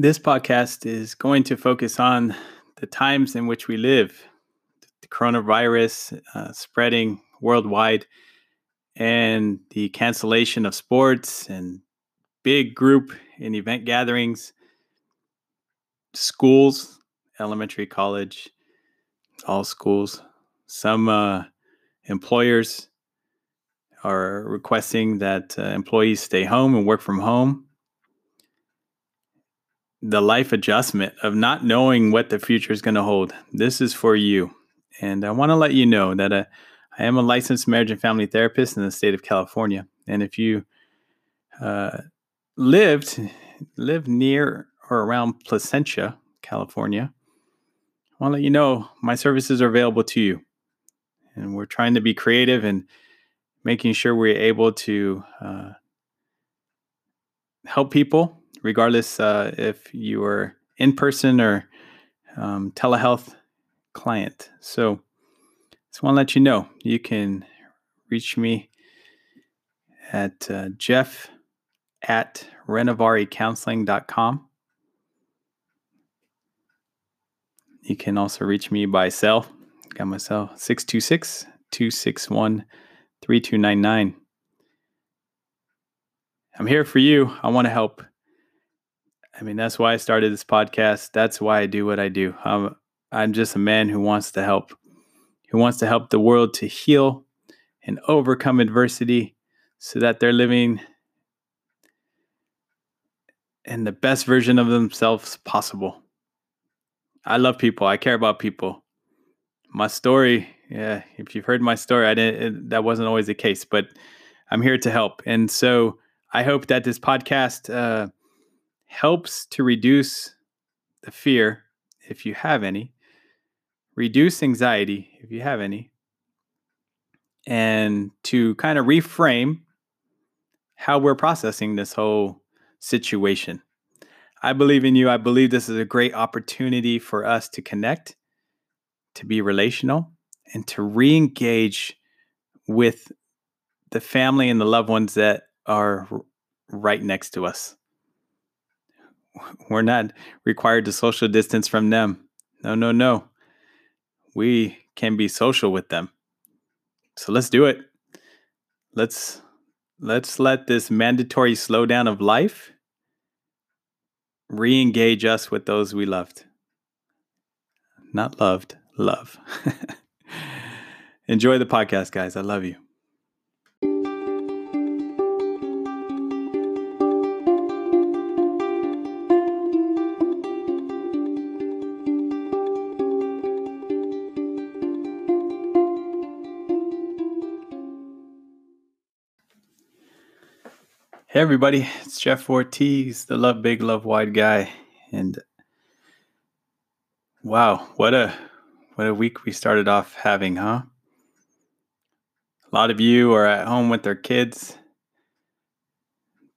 This podcast is going to focus on the times in which we live, the coronavirus uh, spreading worldwide, and the cancellation of sports and big group and event gatherings, schools, elementary, college, all schools. Some uh, employers are requesting that uh, employees stay home and work from home. The life adjustment of not knowing what the future is going to hold. This is for you. And I want to let you know that uh, I am a licensed marriage and family therapist in the state of California. And if you uh, lived live near or around Placentia, California, I want to let you know my services are available to you. And we're trying to be creative and making sure we're able to uh, help people, regardless uh, if you are in person or um, telehealth client. So, just want to let you know you can reach me at uh, jeff at renovaricounseling.com. You can also reach me by cell. Got my cell 626 261 3299. I'm here for you. I want to help. I mean, that's why I started this podcast. That's why I do what I do. I'm, I'm just a man who wants to help, who wants to help the world to heal and overcome adversity so that they're living in the best version of themselves possible. I love people. I care about people. My story, yeah, if you've heard my story, I didn't it, that wasn't always the case, but I'm here to help. And so I hope that this podcast uh, helps to reduce the fear if you have any, reduce anxiety if you have any, and to kind of reframe how we're processing this whole situation. I believe in you. I believe this is a great opportunity for us to connect, to be relational, and to re engage with the family and the loved ones that are right next to us. We're not required to social distance from them. No, no, no. We can be social with them. So let's do it. Let's let's let this mandatory slowdown of life re engage us with those we loved. Not loved, love. Enjoy the podcast, guys. I love you. Everybody, it's Jeff Ortiz, the Love Big, Love Wide guy, and wow, what a what a week we started off having, huh? A lot of you are at home with their kids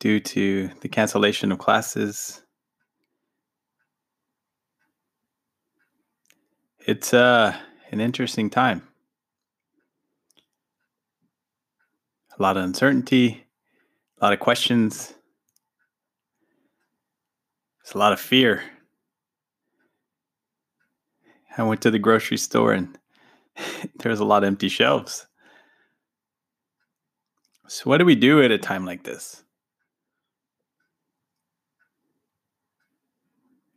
due to the cancellation of classes. It's uh, an interesting time. A lot of uncertainty a lot of questions. There's a lot of fear. I went to the grocery store and there's a lot of empty shelves. So, what do we do at a time like this?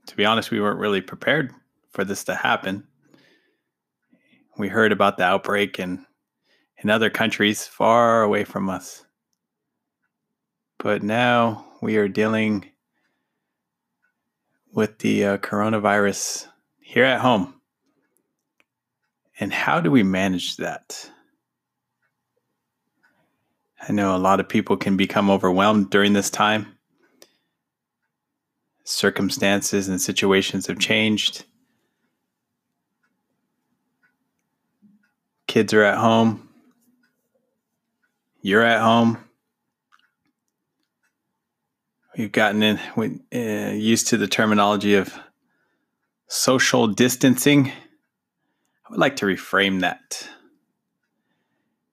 To be honest, we weren't really prepared for this to happen. We heard about the outbreak in, in other countries far away from us. But now we are dealing with the uh, coronavirus here at home. And how do we manage that? I know a lot of people can become overwhelmed during this time. Circumstances and situations have changed. Kids are at home. You're at home. We've gotten in uh, used to the terminology of social distancing. I would like to reframe that.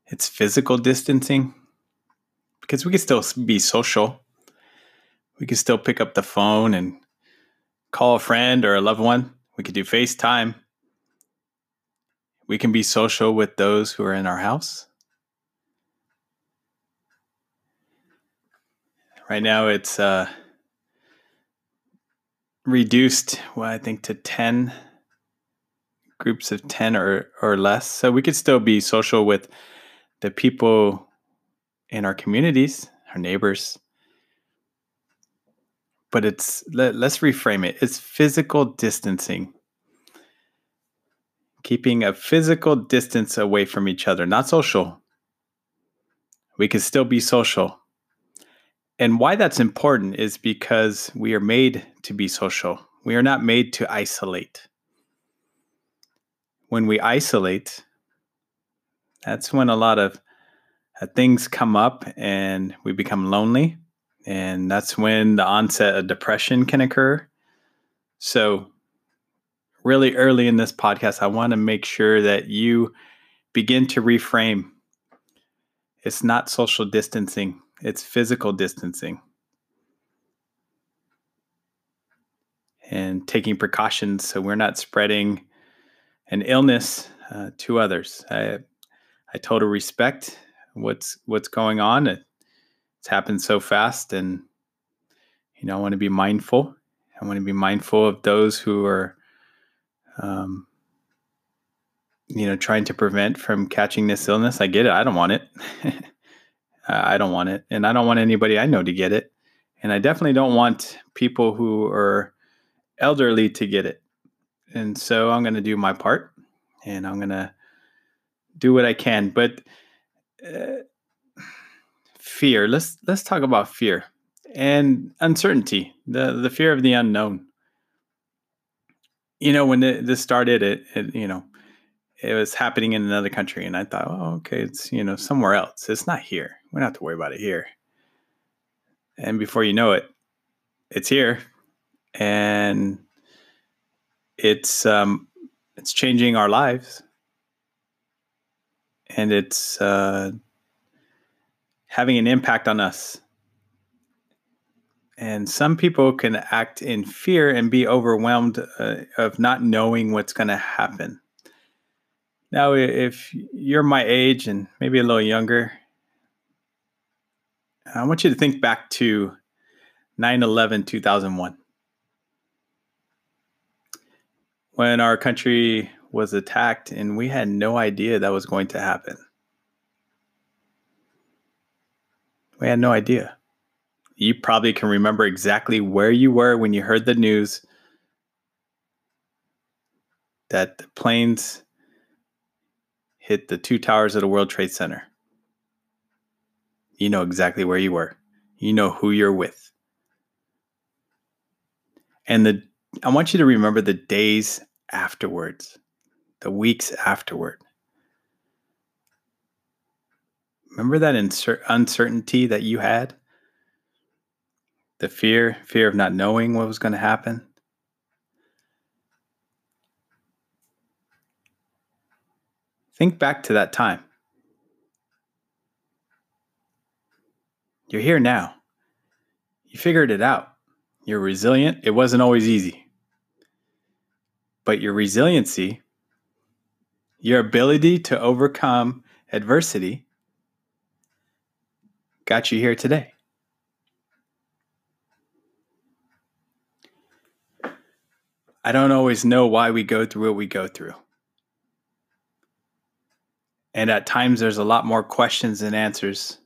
It's physical distancing because we can still be social. We can still pick up the phone and call a friend or a loved one. We could do FaceTime. We can be social with those who are in our house. Right now, it's uh, reduced, well, I think, to 10 groups of 10 or, or less. So we could still be social with the people in our communities, our neighbors. But it's, let, let's reframe it it's physical distancing. Keeping a physical distance away from each other, not social. We can still be social and why that's important is because we are made to be social. We are not made to isolate. When we isolate, that's when a lot of uh, things come up and we become lonely. And that's when the onset of depression can occur. So, really early in this podcast, I want to make sure that you begin to reframe. It's not social distancing it's physical distancing and taking precautions so we're not spreading an illness uh, to others. I, I totally respect what's what's going on. It, it's happened so fast, and you know I want to be mindful. I want to be mindful of those who are, um, you know, trying to prevent from catching this illness. I get it. I don't want it. I don't want it. And I don't want anybody I know to get it. And I definitely don't want people who are elderly to get it. And so I'm going to do my part and I'm going to do what I can. But uh, fear, let's let's talk about fear and uncertainty, the the fear of the unknown. You know, when this started, it, it you know, it was happening in another country, and I thought, oh, okay, it's you know somewhere else. It's not here we don't have to worry about it here. And before you know it, it's here, and it's um, it's changing our lives, and it's uh, having an impact on us. And some people can act in fear and be overwhelmed uh, of not knowing what's going to happen. Now, if you're my age and maybe a little younger, I want you to think back to 9 11 2001 when our country was attacked and we had no idea that was going to happen. We had no idea. You probably can remember exactly where you were when you heard the news that the planes hit the two towers of the World Trade Center. You know exactly where you were. You know who you're with. And the I want you to remember the days afterwards, the weeks afterward. Remember that uncertainty that you had? The fear, fear of not knowing what was going to happen? Think back to that time. You're here now. You figured it out. You're resilient. It wasn't always easy. But your resiliency, your ability to overcome adversity, got you here today. I don't always know why we go through what we go through. And at times there's a lot more questions than answers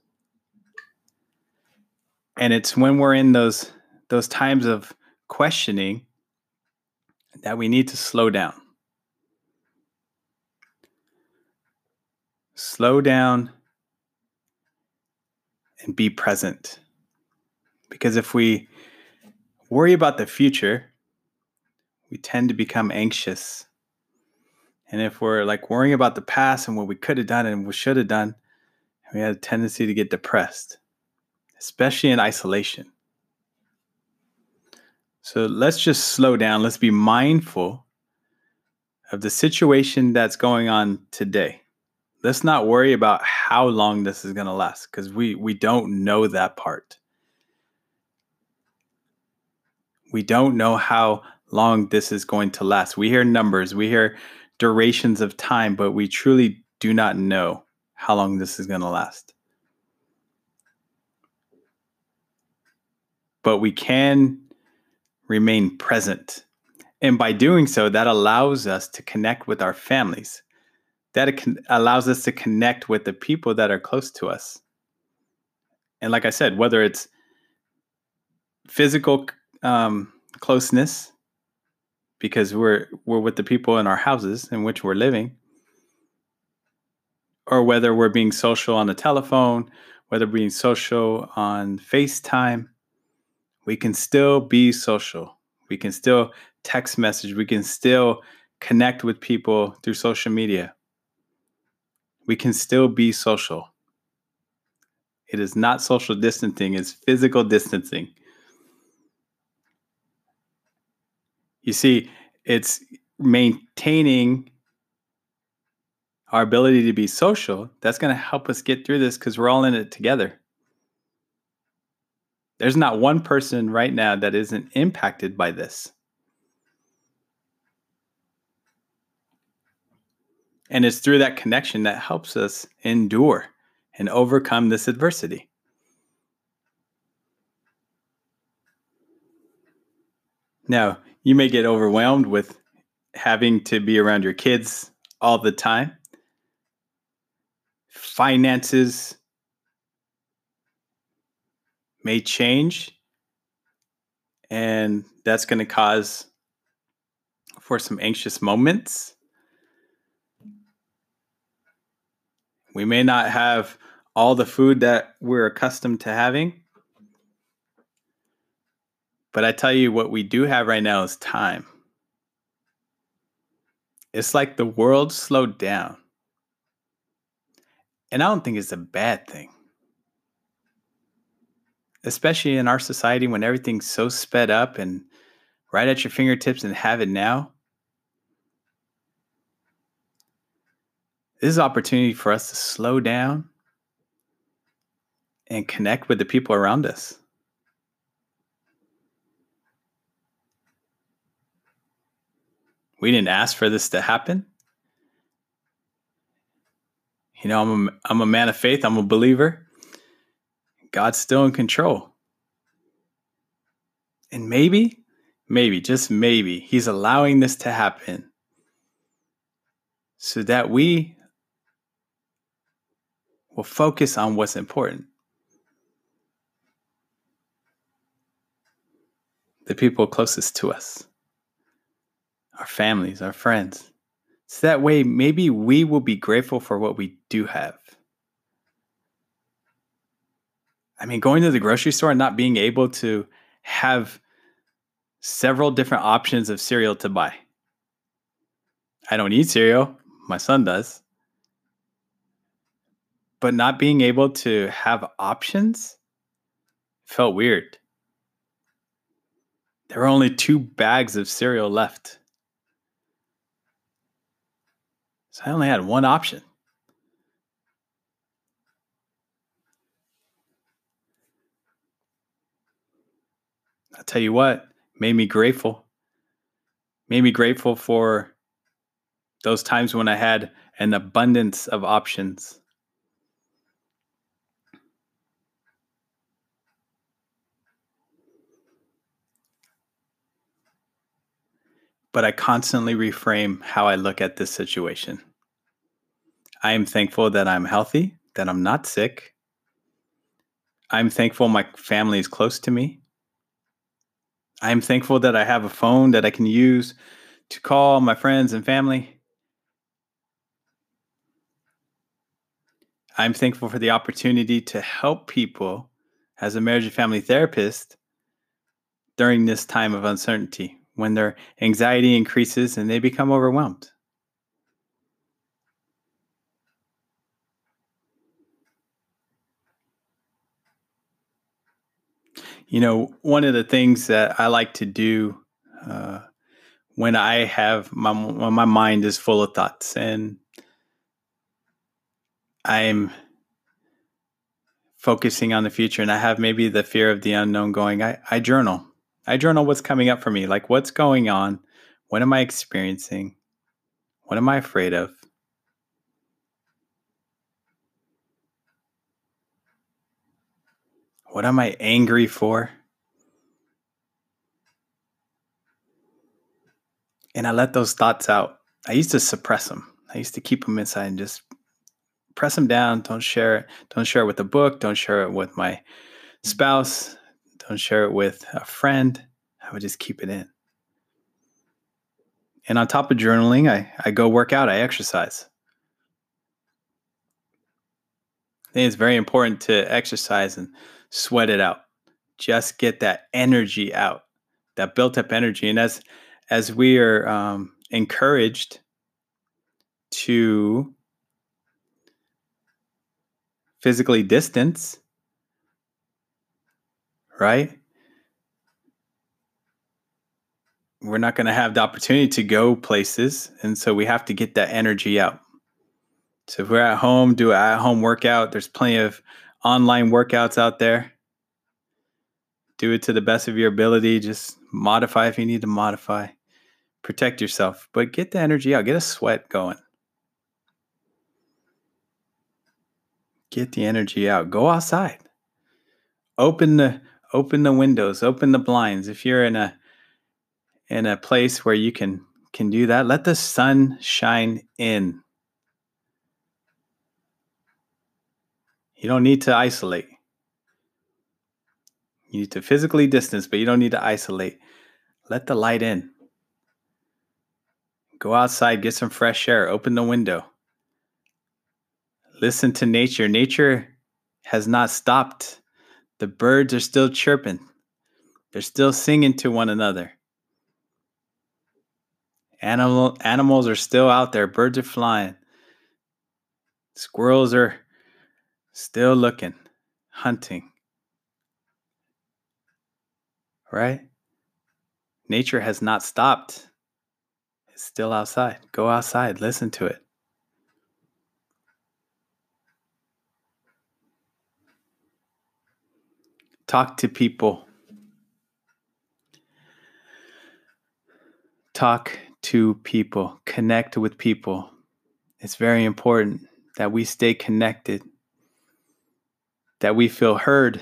and it's when we're in those those times of questioning that we need to slow down. Slow down and be present. Because if we worry about the future we tend to become anxious. And if we're like worrying about the past and what we could have done and we should have done we have a tendency to get depressed especially in isolation. So let's just slow down. Let's be mindful of the situation that's going on today. Let's not worry about how long this is going to last because we, we don't know that part. We don't know how long this is going to last. We hear numbers, we hear durations of time, but we truly do not know how long this is going to last. But we can remain present. And by doing so, that allows us to connect with our families. That allows us to connect with the people that are close to us. And like I said, whether it's physical um, closeness, because we're we're with the people in our houses in which we're living, or whether we're being social on the telephone, whether being social on FaceTime, we can still be social. We can still text message. We can still connect with people through social media. We can still be social. It is not social distancing, it's physical distancing. You see, it's maintaining our ability to be social. That's going to help us get through this because we're all in it together. There's not one person right now that isn't impacted by this. And it's through that connection that helps us endure and overcome this adversity. Now, you may get overwhelmed with having to be around your kids all the time. Finances may change, and that's going to cause for some anxious moments. We may not have all the food that we're accustomed to having. But I tell you what we do have right now is time. It's like the world slowed down. And I don't think it's a bad thing. Especially in our society when everything's so sped up and right at your fingertips and have it now. This is opportunity for us to slow down and connect with the people around us. We didn't ask for this to happen. You know, I'm a, I'm a man of faith, I'm a believer. God's still in control. And maybe, maybe, just maybe, He's allowing this to happen so that we will focus on what's important. The people closest to us our families, our friends. So that way, maybe we will be grateful for what we do have. I mean, going to the grocery store and not being able to have several different options of cereal to buy. I don't eat cereal, my son does. But not being able to have options felt weird. There were only two bags of cereal left. So I only had one option. I'll tell you what, made me grateful. Made me grateful for those times when I had an abundance of options. But I constantly reframe how I look at this situation. I am thankful that I'm healthy, that I'm not sick. I'm thankful my family is close to me. I'm thankful that I have a phone that I can use to call my friends and family. I'm thankful for the opportunity to help people as a marriage and family therapist during this time of uncertainty when their anxiety increases and they become overwhelmed. You know, one of the things that I like to do uh, when I have my when my mind is full of thoughts and I'm focusing on the future and I have maybe the fear of the unknown going, I, I journal. I journal what's coming up for me, like what's going on, what am I experiencing, what am I afraid of. What am I angry for? And I let those thoughts out. I used to suppress them. I used to keep them inside and just press them down. Don't share it. Don't share it with a book. Don't share it with my spouse. Don't share it with a friend. I would just keep it in. And on top of journaling, I, I go work out, I exercise. I think it's very important to exercise and sweat it out. Just get that energy out, that built up energy. And as as we are um, encouraged to physically distance, right? We're not going to have the opportunity to go places. And so we have to get that energy out. So if we're at home, do an at home workout. There's plenty of online workouts out there. Do it to the best of your ability. Just modify if you need to modify. Protect yourself, but get the energy out. Get a sweat going. Get the energy out. Go outside. Open the open the windows, open the blinds. If you're in a in a place where you can can do that, let the sun shine in. You don't need to isolate. You need to physically distance, but you don't need to isolate. Let the light in. Go outside, get some fresh air, open the window. Listen to nature. Nature has not stopped. The birds are still chirping, they're still singing to one another. Animal, animals are still out there. Birds are flying. Squirrels are still looking, hunting. Right? Nature has not stopped. It's still outside. Go outside, listen to it. Talk to people. Talk to people. Connect with people. It's very important that we stay connected, that we feel heard.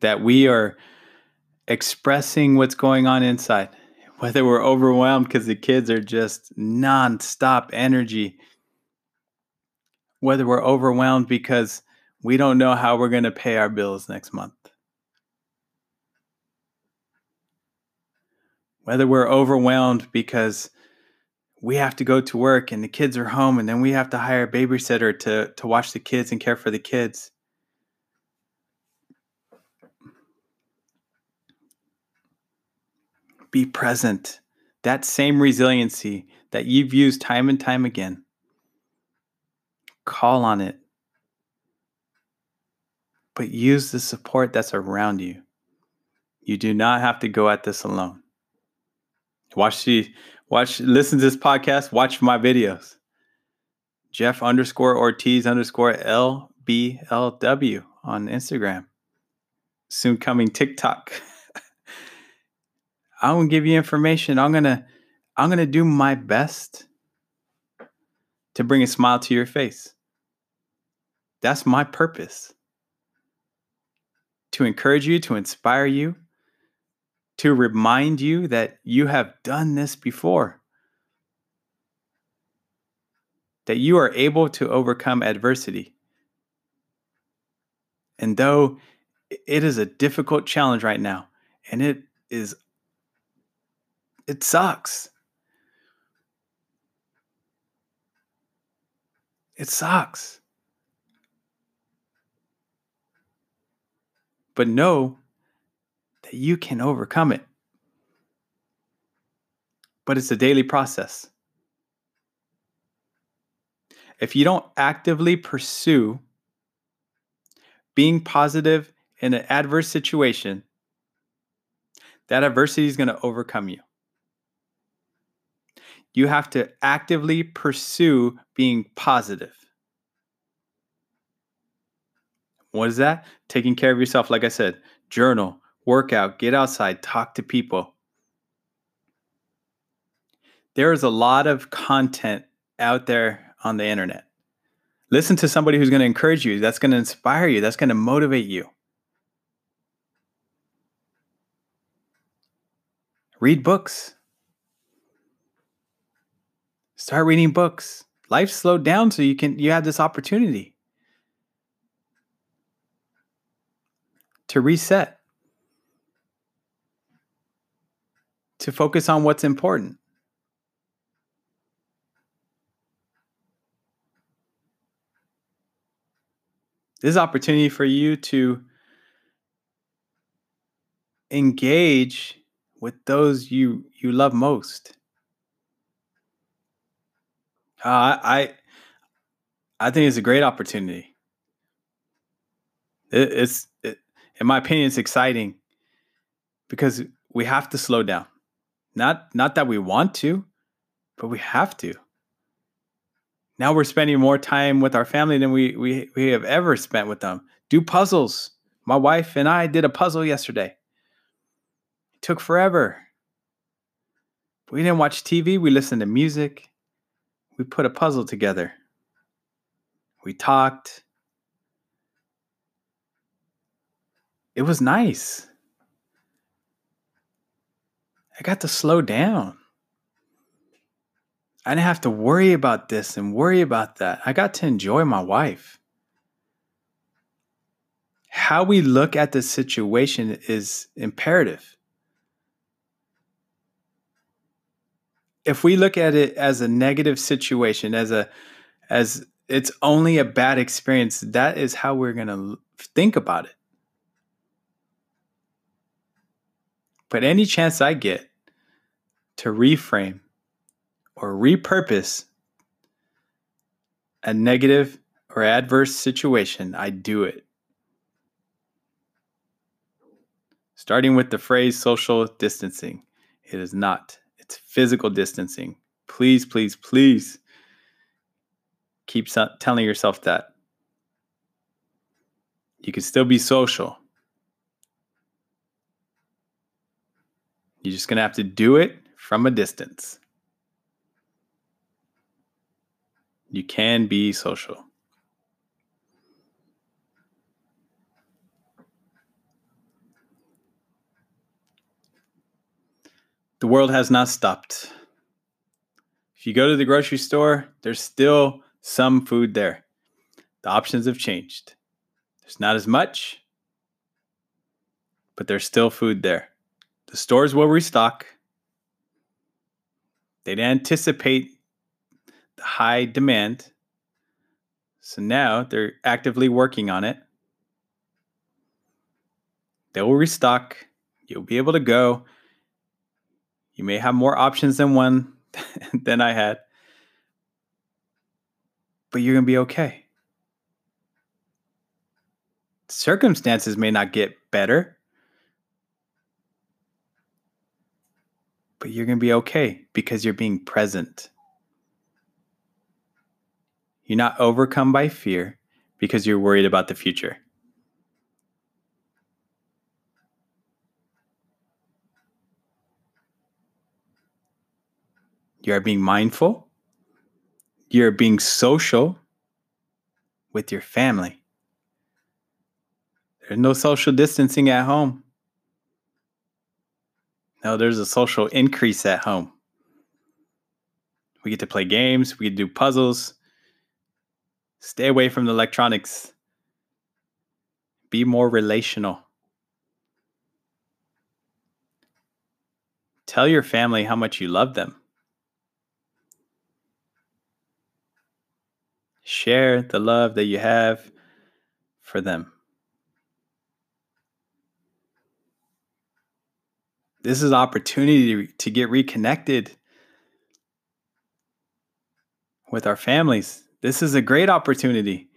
That we are expressing what's going on inside, whether we're overwhelmed because the kids are just nonstop energy whether we're overwhelmed because we don't know how we're going to pay our bills next month. Whether we're overwhelmed because we have to go to work and the kids are home and then we have to hire a babysitter to, to watch the kids and care for the kids. Be present. That same resiliency that you've used time and time again Call on it. But use the support that's around you. You do not have to go at this alone. Watch the watch listen to this podcast, watch my videos. Jeff underscore Ortiz underscore LBLW on Instagram. Soon coming TikTok. I'm gonna give you information. I'm gonna I'm gonna do my best to bring a smile to your face. That's my purpose to encourage you, to inspire you, to remind you that you have done this before, that you are able to overcome adversity. And though it is a difficult challenge right now, and it is, it sucks. It sucks. but know that you can overcome it. But it's a daily process. If you don't actively pursue being positive in an adverse situation, that adversity is going to overcome you. You have to actively pursue being positive. What is that? Taking care of yourself. Like I said, journal, workout, get outside, talk to people. There is a lot of content out there on the internet. Listen to somebody who's going to encourage you, that's going to inspire you, that's going to motivate you. Read books. Start reading books. Life slowed down so you can you have this opportunity to reset. To focus on what's important. This is opportunity for you to engage with those you you love most. Uh, I I think it's a great opportunity. It, it's it, in my opinion, it's exciting because we have to slow down. Not not that we want to, but we have to now we're spending more time with our family than we we we have ever spent with them. Do puzzles. My wife and I did a puzzle yesterday. It took forever. We didn't watch TV, we listened to music. We put a puzzle together. We talked. It was nice. I got to slow down. I didn't have to worry about this and worry about that. I got to enjoy my wife. How we look at the situation is imperative. If we look at it as a negative situation, as a as it's only a bad experience, that is how we're going to think about it. But any chance I get to reframe or repurpose a negative or adverse situation, I do it. Starting with the phrase social distancing, it is not, it's physical distancing. Please, please, please keep telling yourself that. You can still be social. You're just going to have to do it from a distance. You can be social. The world has not stopped. If you go to the grocery store, there's still some food there. The options have changed. There's not as much, but there's still food there. The stores will restock. They'd anticipate the high demand. So now they're actively working on it. They will restock. You'll be able to go. You may have more options than one than I had, but you're going to be okay. Circumstances may not get better, but you're going to be okay because you're being present. You're not overcome by fear because you're worried about the future. You are being mindful. You're being social with your family. There's no social distancing at home. No, there's a social increase at home. We get to play games, we do puzzles, Stay away from the electronics. Be more relational. Tell your family how much you love them. Share the love that you have for them. This is opportunity to get reconnected with our families. This is a great opportunity.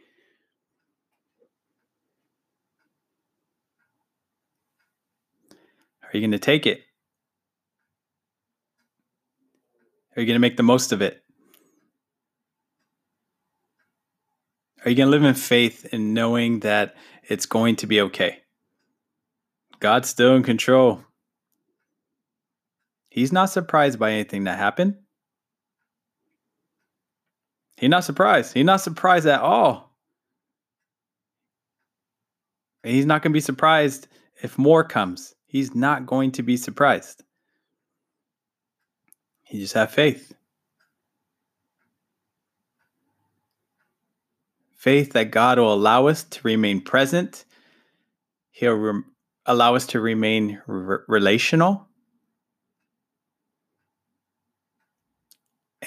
Are you going to take it? Are you going to make the most of it? Are you going to live in faith in knowing that it's going to be okay? God's still in control. He's not surprised by anything that happened. He's not surprised. He's not surprised at all. And He's not going to be surprised if more comes. He's not going to be surprised. He just have faith. Faith that God will allow us to remain present. He'll re- allow us to remain re- relational.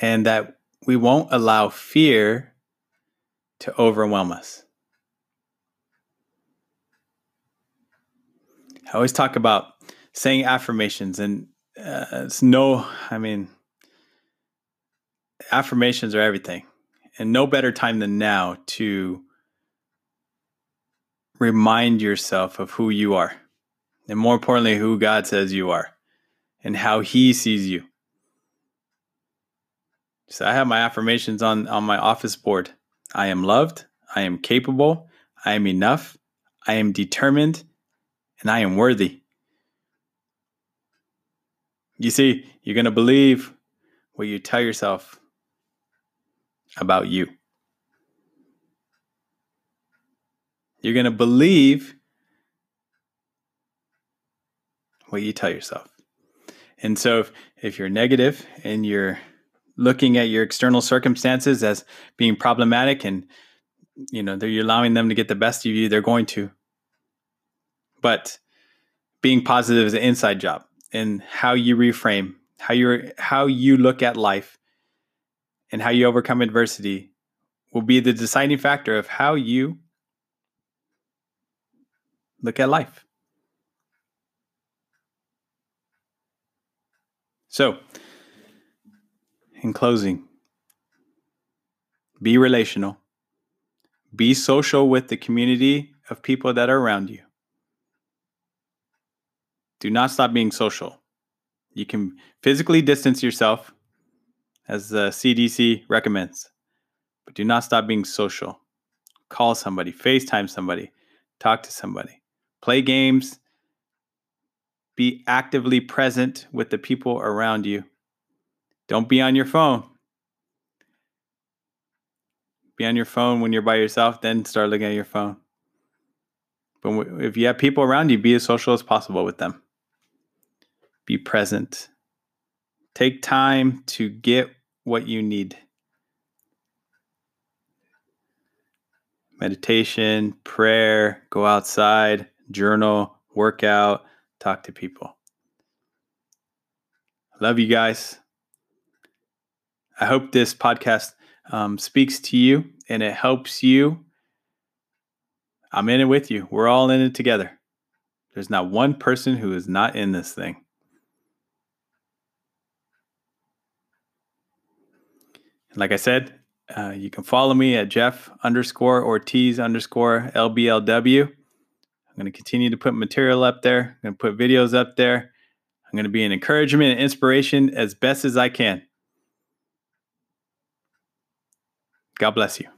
And that we won't allow fear to overwhelm us. I always talk about saying affirmations, and uh, it's no, I mean, affirmations are everything, and no better time than now to remind yourself of who you are, and more importantly, who God says you are, and how He sees you. So I have my affirmations on on my office board. I am loved. I am capable. I am enough. I am determined, and I am worthy. You see, you're going to believe what you tell yourself about you. You're going to believe what you tell yourself. And so if, if you're negative and you're looking at your external circumstances as being problematic and you know you're allowing them to get the best of you they're going to. But being positive is an inside job and how you reframe how you how you look at life and how you overcome adversity will be the deciding factor of how you look at life. So in closing, be relational, be social with the community of people that are around you. Do not stop being social. You can physically distance yourself, as the CDC recommends, but do not stop being social. Call somebody, FaceTime somebody, talk to somebody, play games, be actively present with the people around you. Don't be on your phone. Be on your phone when you're by yourself, then start looking at your phone. But if you have people around you, be as social as possible with them. Be present. Take time to get what you need. Meditation, prayer, go outside, journal, workout, talk to people. Love you guys. I hope this podcast um, speaks to you and it helps you. I'm in it with you. We're all in it together. There's not one person who is not in this thing. And like I said, uh, you can follow me at Jeff underscore Ortiz underscore LBLW. I'm going to continue to put material up there. I'm going to put videos up there. I'm going to be an encouragement and inspiration as best as I can. God bless you.